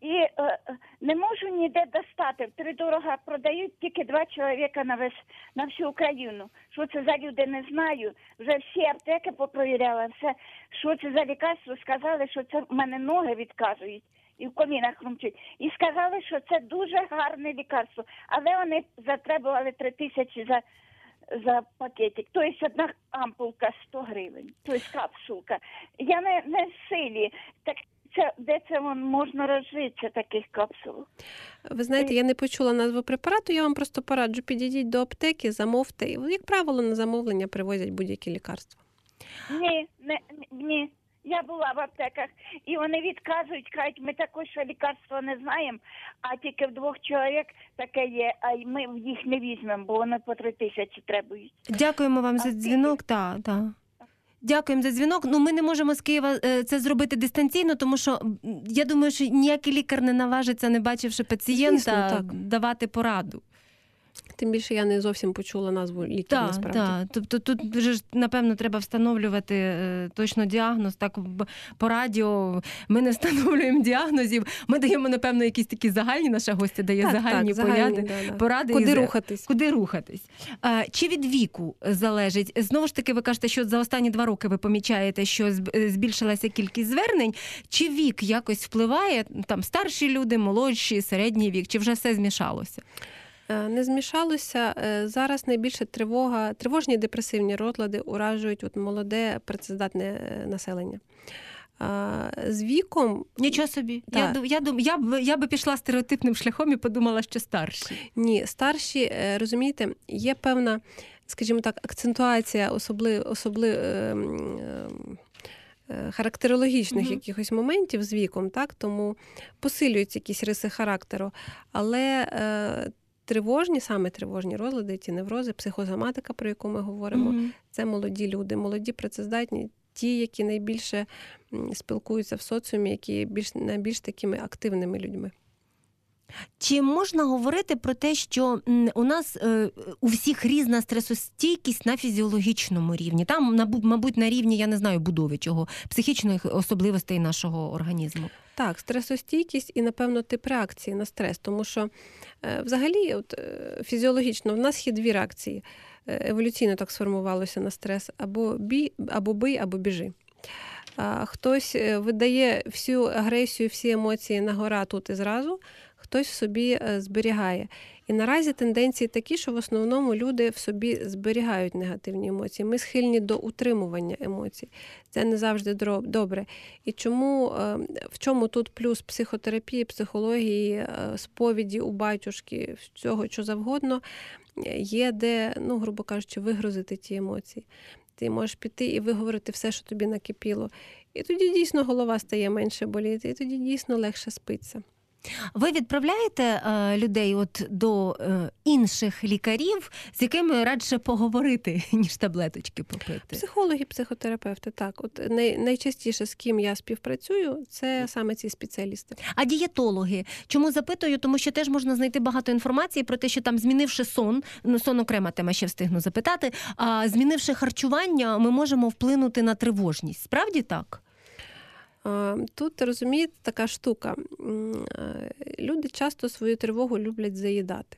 І е, е, не можу ніде достати. Втридорога продають тільки два чоловіка на весь на всю Україну. Що це за люди, не знаю. Вже всі аптеки попровіряла, все, що це за лікарство, сказали, що це в мене ноги відказують і в колінах хрумчить. І сказали, що це дуже гарне лікарство. Але вони затребували три тисячі за, за пакетик. Тобто одна ампулка 100 гривень, тобто капсулка. Я не, не в силі. Так це де це вон можна розжитися таких капсул? Ви знаєте, я не почула назву препарату, я вам просто пораджу, підійдіть до аптеки, замовте. Як правило, на замовлення привозять будь-які лікарства. Ні, не ні. Я була в аптеках, і вони відказують, кажуть, ми також що лікарство не знаємо, а тільки в двох чоловік таке є, а й ми їх не візьмемо, бо вони по три тисячі требують. Дякуємо вам за А дзвінок. Та, та. Дякуємо за дзвінок. Ну, ми не можемо з Києва е, це зробити дистанційно, тому що я думаю, що ніякий лікар не наважиться, не бачивши пацієнта, Звісно, так. давати пораду. Тим більше я не зовсім почула назву ліків Так, насправді. так. Тобто тут вже ж напевно треба встановлювати е, точно діагноз. Так по радіо ми не встановлюємо діагнозів. Ми даємо напевно якісь такі загальні. Наша гостя дає Так, загальні, так, загальні, поряди, да, да. поради Куди і рухатись? Куди рухатись? А, чи від віку залежить? Знову ж таки, ви кажете, що за останні два роки ви помічаєте, що е, збільшилася кількість звернень. Чи вік якось впливає? Там старші люди, молодші, середній вік, чи вже все змішалося? Е, Не змішалося. Е, Зараз найбільше тривога, тривожні депресивні розлади уражують от молоде працездатне е, населення. А, З віком Нічого собі. Я, Так. я, я, б, я би пішла стереотипним шляхом і подумала, що старші. ні, старші, розумієте, є певна, скажімо так, акцентуація особли, особли, е, характерологічних Мгм. якихось моментів з віком, так тому посилюються якісь риси характеру. Але е, тривожні, саме тривожні розлади, ті неврози, психозоматика, про яку ми говоримо, Мгм. це молоді люди, молоді працездатні, ті, які найбільше спілкуються в соціумі, які більш найбільш такими активними людьми. Чи можна говорити про те, що у нас е, у всіх різна стресостійкість на фізіологічному рівні? Там, набу- мабуть, на рівні, я не знаю, будови чого, психічних особливостей нашого організму. Так, стресостійкість і, напевно, тип реакції на стрес, тому що е, взагалі, от, е, фізіологічно, в нас є дві реакції. Е, Еволюційно так сформувалося на стрес: або бій, або бий, або біжи. Хтось е, видає всю агресію, всі емоції на гора тут і зразу, хтось в собі е, зберігає. І наразі тенденції такі, що в основному люди в собі зберігають негативні емоції. Ми схильні до утримування емоцій. Це не завжди добре. І чому е, в чому тут плюс психотерапії, психології, е, сповіді у батюшки, всього що завгодно, є де, ну, грубо кажучи, вигрузити ті емоції. Ти можеш піти і виговорити все, що тобі накипіло. І тоді дійсно голова стає менше боліти, і тоді дійсно легше спиться. Ви відправляєте е, людей от до е, інших лікарів, з якими радше поговорити, ніж таблеточки попити? Психологи, психотерапевти, так. От най, найчастіше з ким я співпрацюю, це саме ці спеціалісти. А дієтологи? Чому запитую? Тому що теж можна знайти багато інформації про те, що там, змінивши сон, ну сон окрема тема, ще встигну запитати. А змінивши харчування, ми можемо вплинути на тривожність. Справді так? А, Тут розумієте така штука. Е, Люди часто свою тривогу люблять заїдати.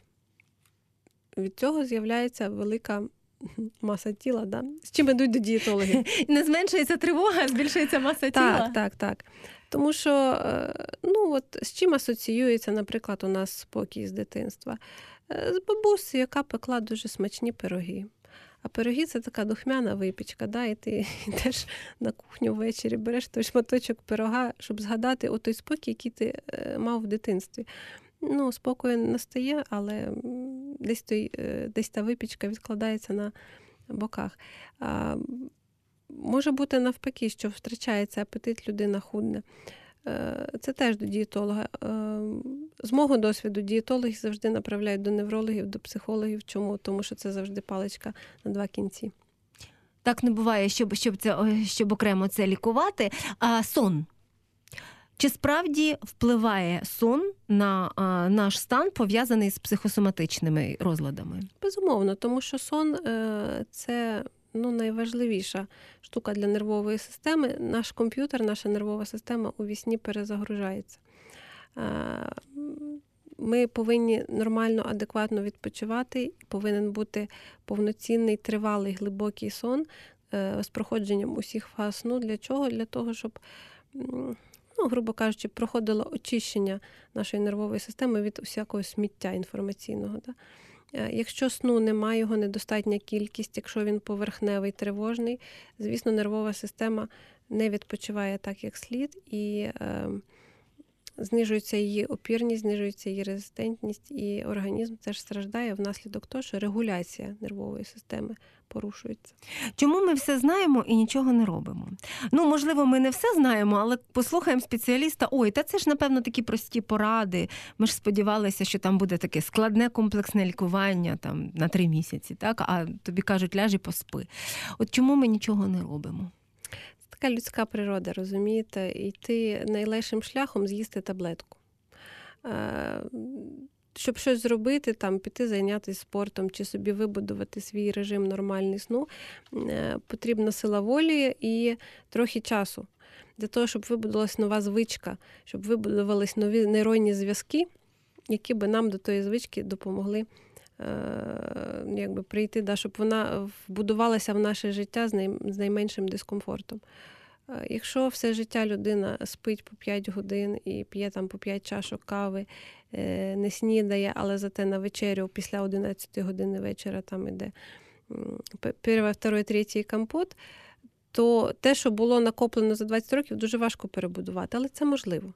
Від цього з'являється велика маса тіла, да? з чим ідуть до дієтологів. Не зменшується тривога, а збільшується маса тіла. Так, так, так. Тому що е, ну, от, з чим асоціюється, наприклад, у нас спокій з дитинства? Е, З бабусею, яка пекла дуже смачні пироги. А пироги це така духмяна випічка, да? і ти йдеш на кухню ввечері, береш той шматочок пирога, щоб згадати о той спокій, який ти е, мав в дитинстві. Ну, спокою настає, але десь, той, е, десь та випічка відкладається на боках. А, Може бути навпаки, що втрачається апетит, людина худне. Е, Це теж до дієтолога. Е, З мого досвіду, дієтологи завжди направляють до неврологів, до психологів. Чому? Тому що це завжди паличка на два кінці. Так не буває, щоб, щоб, це, щоб окремо це лікувати. А сон. Чи справді впливає сон на а, наш стан, пов'язаний з психосоматичними розладами? Безумовно, тому що сон е, це ну, найважливіша штука для нервової системи. Наш комп'ютер, наша нервова система у вісні перезагружається. Ми повинні нормально, адекватно відпочивати, повинен бути повноцінний, тривалий, глибокий сон е, з проходженням усіх фаз сну. Для чого? Для того, щоб, ну, грубо кажучи, проходило очищення нашої нервової системи від усякого сміття інформаційного. Да? Е, Якщо сну немає, його недостатня кількість, якщо він поверхневий, тривожний, звісно, нервова система не відпочиває так, як слід, і е, знижується її опірність, знижується її резистентність, і організм теж страждає внаслідок того, що регуляція нервової системи порушується. Чому ми все знаємо і нічого не робимо? Ну, можливо, ми не все знаємо, але послухаємо спеціаліста. Ой, та це ж, напевно, такі прості поради. Ми ж сподівалися, що там буде таке складне комплексне лікування там, на три місяці, так? а тобі кажуть, ляж і поспи. От чому ми нічого не робимо? Така людська природа, розумієте, йти найлегшим шляхом з'їсти таблетку. Е, Щоб щось зробити, там піти зайнятися спортом чи собі вибудувати свій режим нормальний сну, е, потрібна сила волі і трохи часу для того, щоб вибудувалась нова звичка, щоб вибудувались нові нейронні зв'язки, які би нам до тої звички допомогли якби прийти, да, щоб вона вбудувалася в наше життя з, най, з найменшим дискомфортом. Е, Якщо все життя людина спить по 5 годин і п'є там по 5 чашок кави, е, не снідає, але зате на вечерю після 11 години вечора там іде перший, второй, третій компот, то те, що було накоплено за 20 років, дуже важко перебудувати, але це можливо.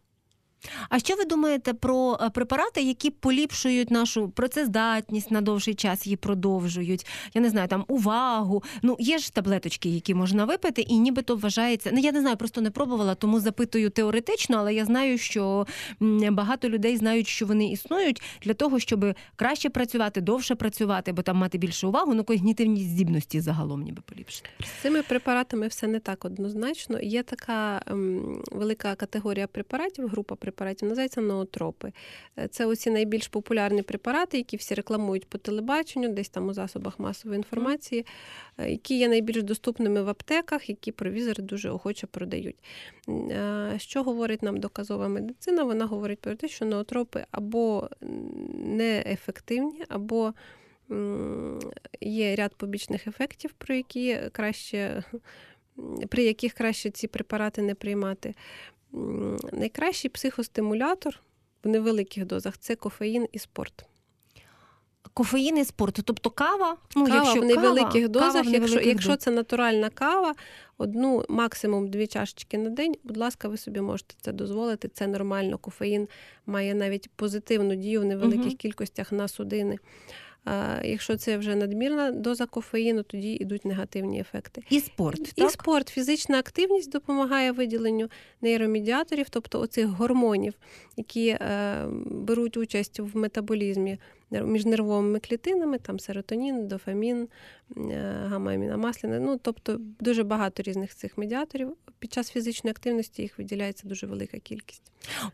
А що ви думаєте про е, препарати, які поліпшують нашу працездатність на довший час, її продовжують? Я не знаю, там увагу. Ну є ж таблеточки, які можна випити, і нібито вважається. Ну я не знаю, просто не пробувала, тому запитую теоретично, але я знаю, що багато людей знають, що вони існують для того, щоб краще працювати, довше працювати, бо там мати більше увагу, ну когнітивні здібності загалом ніби поліпшити. З цими препаратами все не так однозначно. Є така ем, велика категорія препаратів, група препаратів, називається ноотропи. Е, Це оці найбільш популярні препарати, які всі рекламують по телебаченню, десь там у засобах масової інформації, е, які є найбільш доступними в аптеках, які провізори дуже охоче продають. Е, Що говорить нам доказова медицина? Вона говорить про те, що ноотропи або неефективні, або є ряд побічних ефектів, про які краще, при яких краще ці препарати не приймати. Найкращий психостимулятор в невеликих дозах це кофеїн і спорт. Кофеїн і спорт, тобто кава, ну кава якщо в невеликих кава, дозах, кава в якщо, невеликих якщо це натуральна кава, одну, максимум дві чашечки на день, будь ласка, ви собі можете це дозволити. Це нормально. Кофеїн має навіть позитивну дію в невеликих Мгм. кількостях на судини. Якщо це вже надмірна доза кофеїну, тоді йдуть негативні ефекти. і спорт, І спорт, фізична активність допомагає виділенню нейромедіаторів, тобто оцих гормонів, які е, беруть участь в метаболізмі між нервовими клітинами, там серотонін, дофамін, е, гамма-аміномасляне. Ну, тобто дуже багато різних цих медіаторів. Під час фізичної активності їх виділяється дуже велика кількість.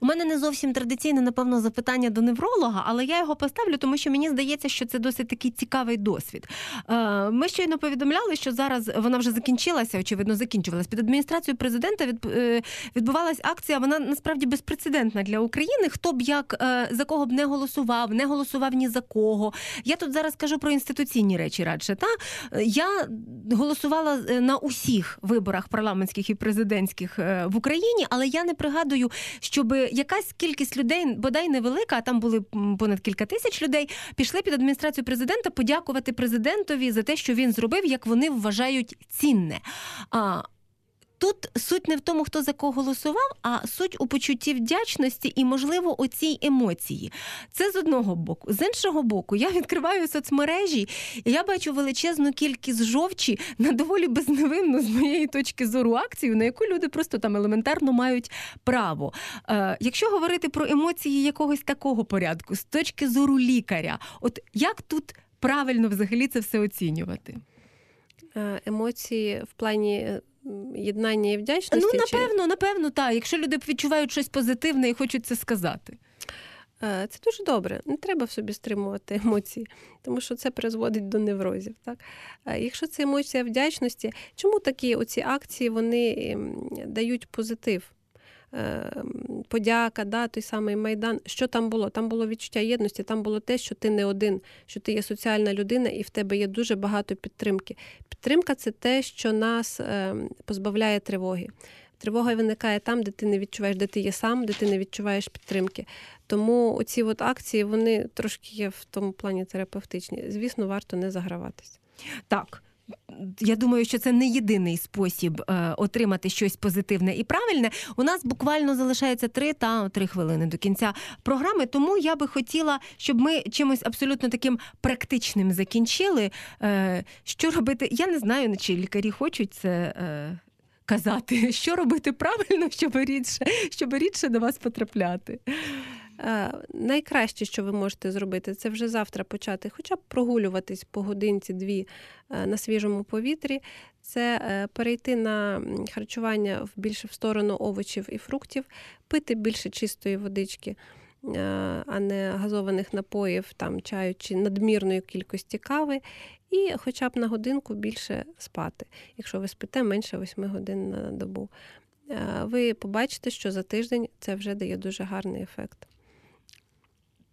У мене не зовсім традиційне, напевно, запитання до невролога, але я його поставлю, тому що мені здається, що це досить такий цікавий досвід. Е, Ми щойно повідомляли, що зараз вона вже закінчилася, очевидно, закінчувалась. Під адміністрацією президента е, відбувалась акція. Вона насправді безпрецедентна для України. Хто б як за кого б не голосував, не голосував ні за кого. Я тут зараз кажу про інституційні речі радше. Та я голосувала е, на усіх виборах парламентських і президентських е, в Україні, але я не пригадую, щоб якась кількість людей, бодай невелика, а там були понад кілька тисяч людей, пішли під адміністрацію президента подякувати президентові за те, що він зробив, як вони вважають цінне. Тут суть не в тому, хто за кого голосував, а суть у почутті вдячності і, можливо, оцій емоції. Це з одного боку. З іншого боку, я відкриваю соцмережі, і я бачу величезну кількість жовчі на доволі безневинну, з моєї точки зору, акцію, на яку люди просто там елементарно мають право. Е, якщо говорити про емоції якогось такого порядку, з точки зору лікаря, от як тут правильно взагалі це все оцінювати? Е, Емоції в плані е, єднання і вдячності. Ну, чи- напевно, напевно, так. Якщо люди відчувають щось позитивне і хочуть це сказати. Е, Це дуже добре. Не треба в собі стримувати емоції, тому що це призводить до неврозів. Так? Е, Якщо це емоція вдячності, чому такі оці акції вони дають позитив? Е, м, Подяка, да, той самий майдан. Що там було? Там було відчуття єдності, там було те, що ти не один, що ти є соціальна людина, і в тебе є дуже багато підтримки. Підтримка це те, що нас ем, позбавляє тривоги. Тривога виникає там, де ти не відчуваєш, де ти є сам, де ти не відчуваєш підтримки. Тому оці от акції вони трошки є в тому плані терапевтичні. Звісно, варто не заграватися. Так. Я думаю, що це не єдиний спосіб е, отримати щось позитивне і правильне. У нас буквально залишається три та три хвилини до кінця програми. Тому я би хотіла, щоб ми чимось абсолютно таким практичним закінчили. Е, що робити? Я не знаю, чи лікарі хочуть це. Е, Казати, що робити правильно, щоб рідше, щоб рідше до вас потрапляти. Е, Найкраще, що ви можете зробити, це вже завтра почати, хоча б прогулюватись по годинці-дві е, на свіжому повітрі. Це е, перейти на харчування в більше в сторону овочів і фруктів, пити більше чистої водички, а не газованих напоїв, там чаю чи надмірної кількості кави, і хоча б на годинку більше спати, якщо ви спите менше 8 годин на добу. Ви побачите, що за тиждень це вже дає дуже гарний ефект.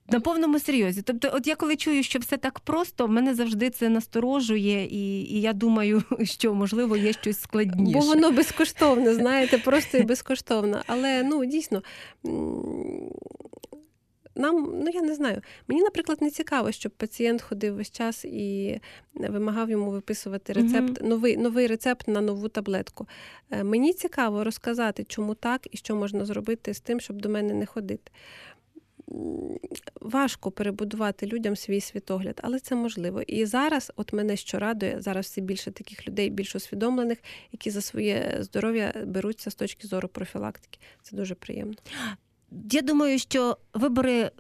На повному серйозі. Тобто, от я коли чую, що все так просто, мене завжди це насторожує, і, і я думаю, що можливо є щось складніше. Бо воно безкоштовне, знаєте, просто і безкоштовно. Але ну дійсно нам, ну я не знаю, мені, наприклад, не цікаво, щоб пацієнт ходив весь час і вимагав йому виписувати рецепт, mm-hmm. новий новий рецепт на нову таблетку. Е, мені цікаво розказати, чому так і що можна зробити з тим, щоб до мене не ходити важко перебудувати людям свій світогляд, але це можливо. І зараз, от мене що радує, зараз все більше таких людей, більш усвідомлених, які за своє здоров'я беруться з точки зору профілактики. Це дуже приємно. Я думаю, що вибори.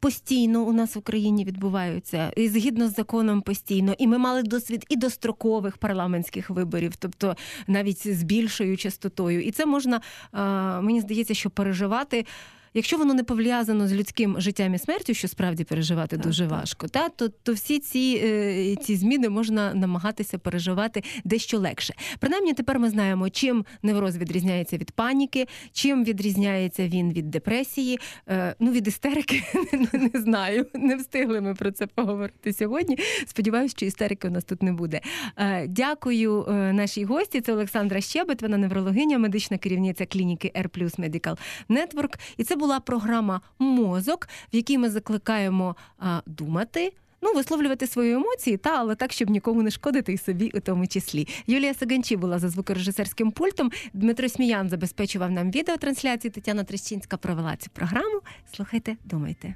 Постійно у нас в Україні відбуваються і згідно з законом постійно. І ми мали досвід і дострокових парламентських виборів, тобто навіть з більшою частотою. І це можна мені здається, що переживати. Якщо воно не пов'язано з людським життям і смертю, що справді переживати так, дуже так. важко, та то то всі ці е, ці зміни можна намагатися переживати дещо легше. Принаймні, тепер ми знаємо, чим невроз відрізняється від паніки, чим відрізняється він від депресії. Е, ну від істерики не знаю. Не встигли ми про це поговорити сьогодні. Сподіваюся, що істерики у нас тут не буде. Е, дякую нашій гості. Це Олександра Щебет, вона неврологиня, медична керівниця клініки R Medical Network. І це була програма Мозок, в якій ми закликаємо думати. Ну, висловлювати свої емоції, та але так, щоб нікому не шкодити і собі у тому числі. Юлія Саганчі була за звукорежисерським пультом. Дмитро Сміян забезпечував нам відеотрансляцію. Тетяна Трещинська провела цю програму. Слухайте, думайте.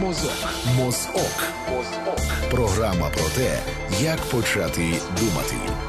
Мозок. Мозок. Мозок. Програма про те, як почати думати.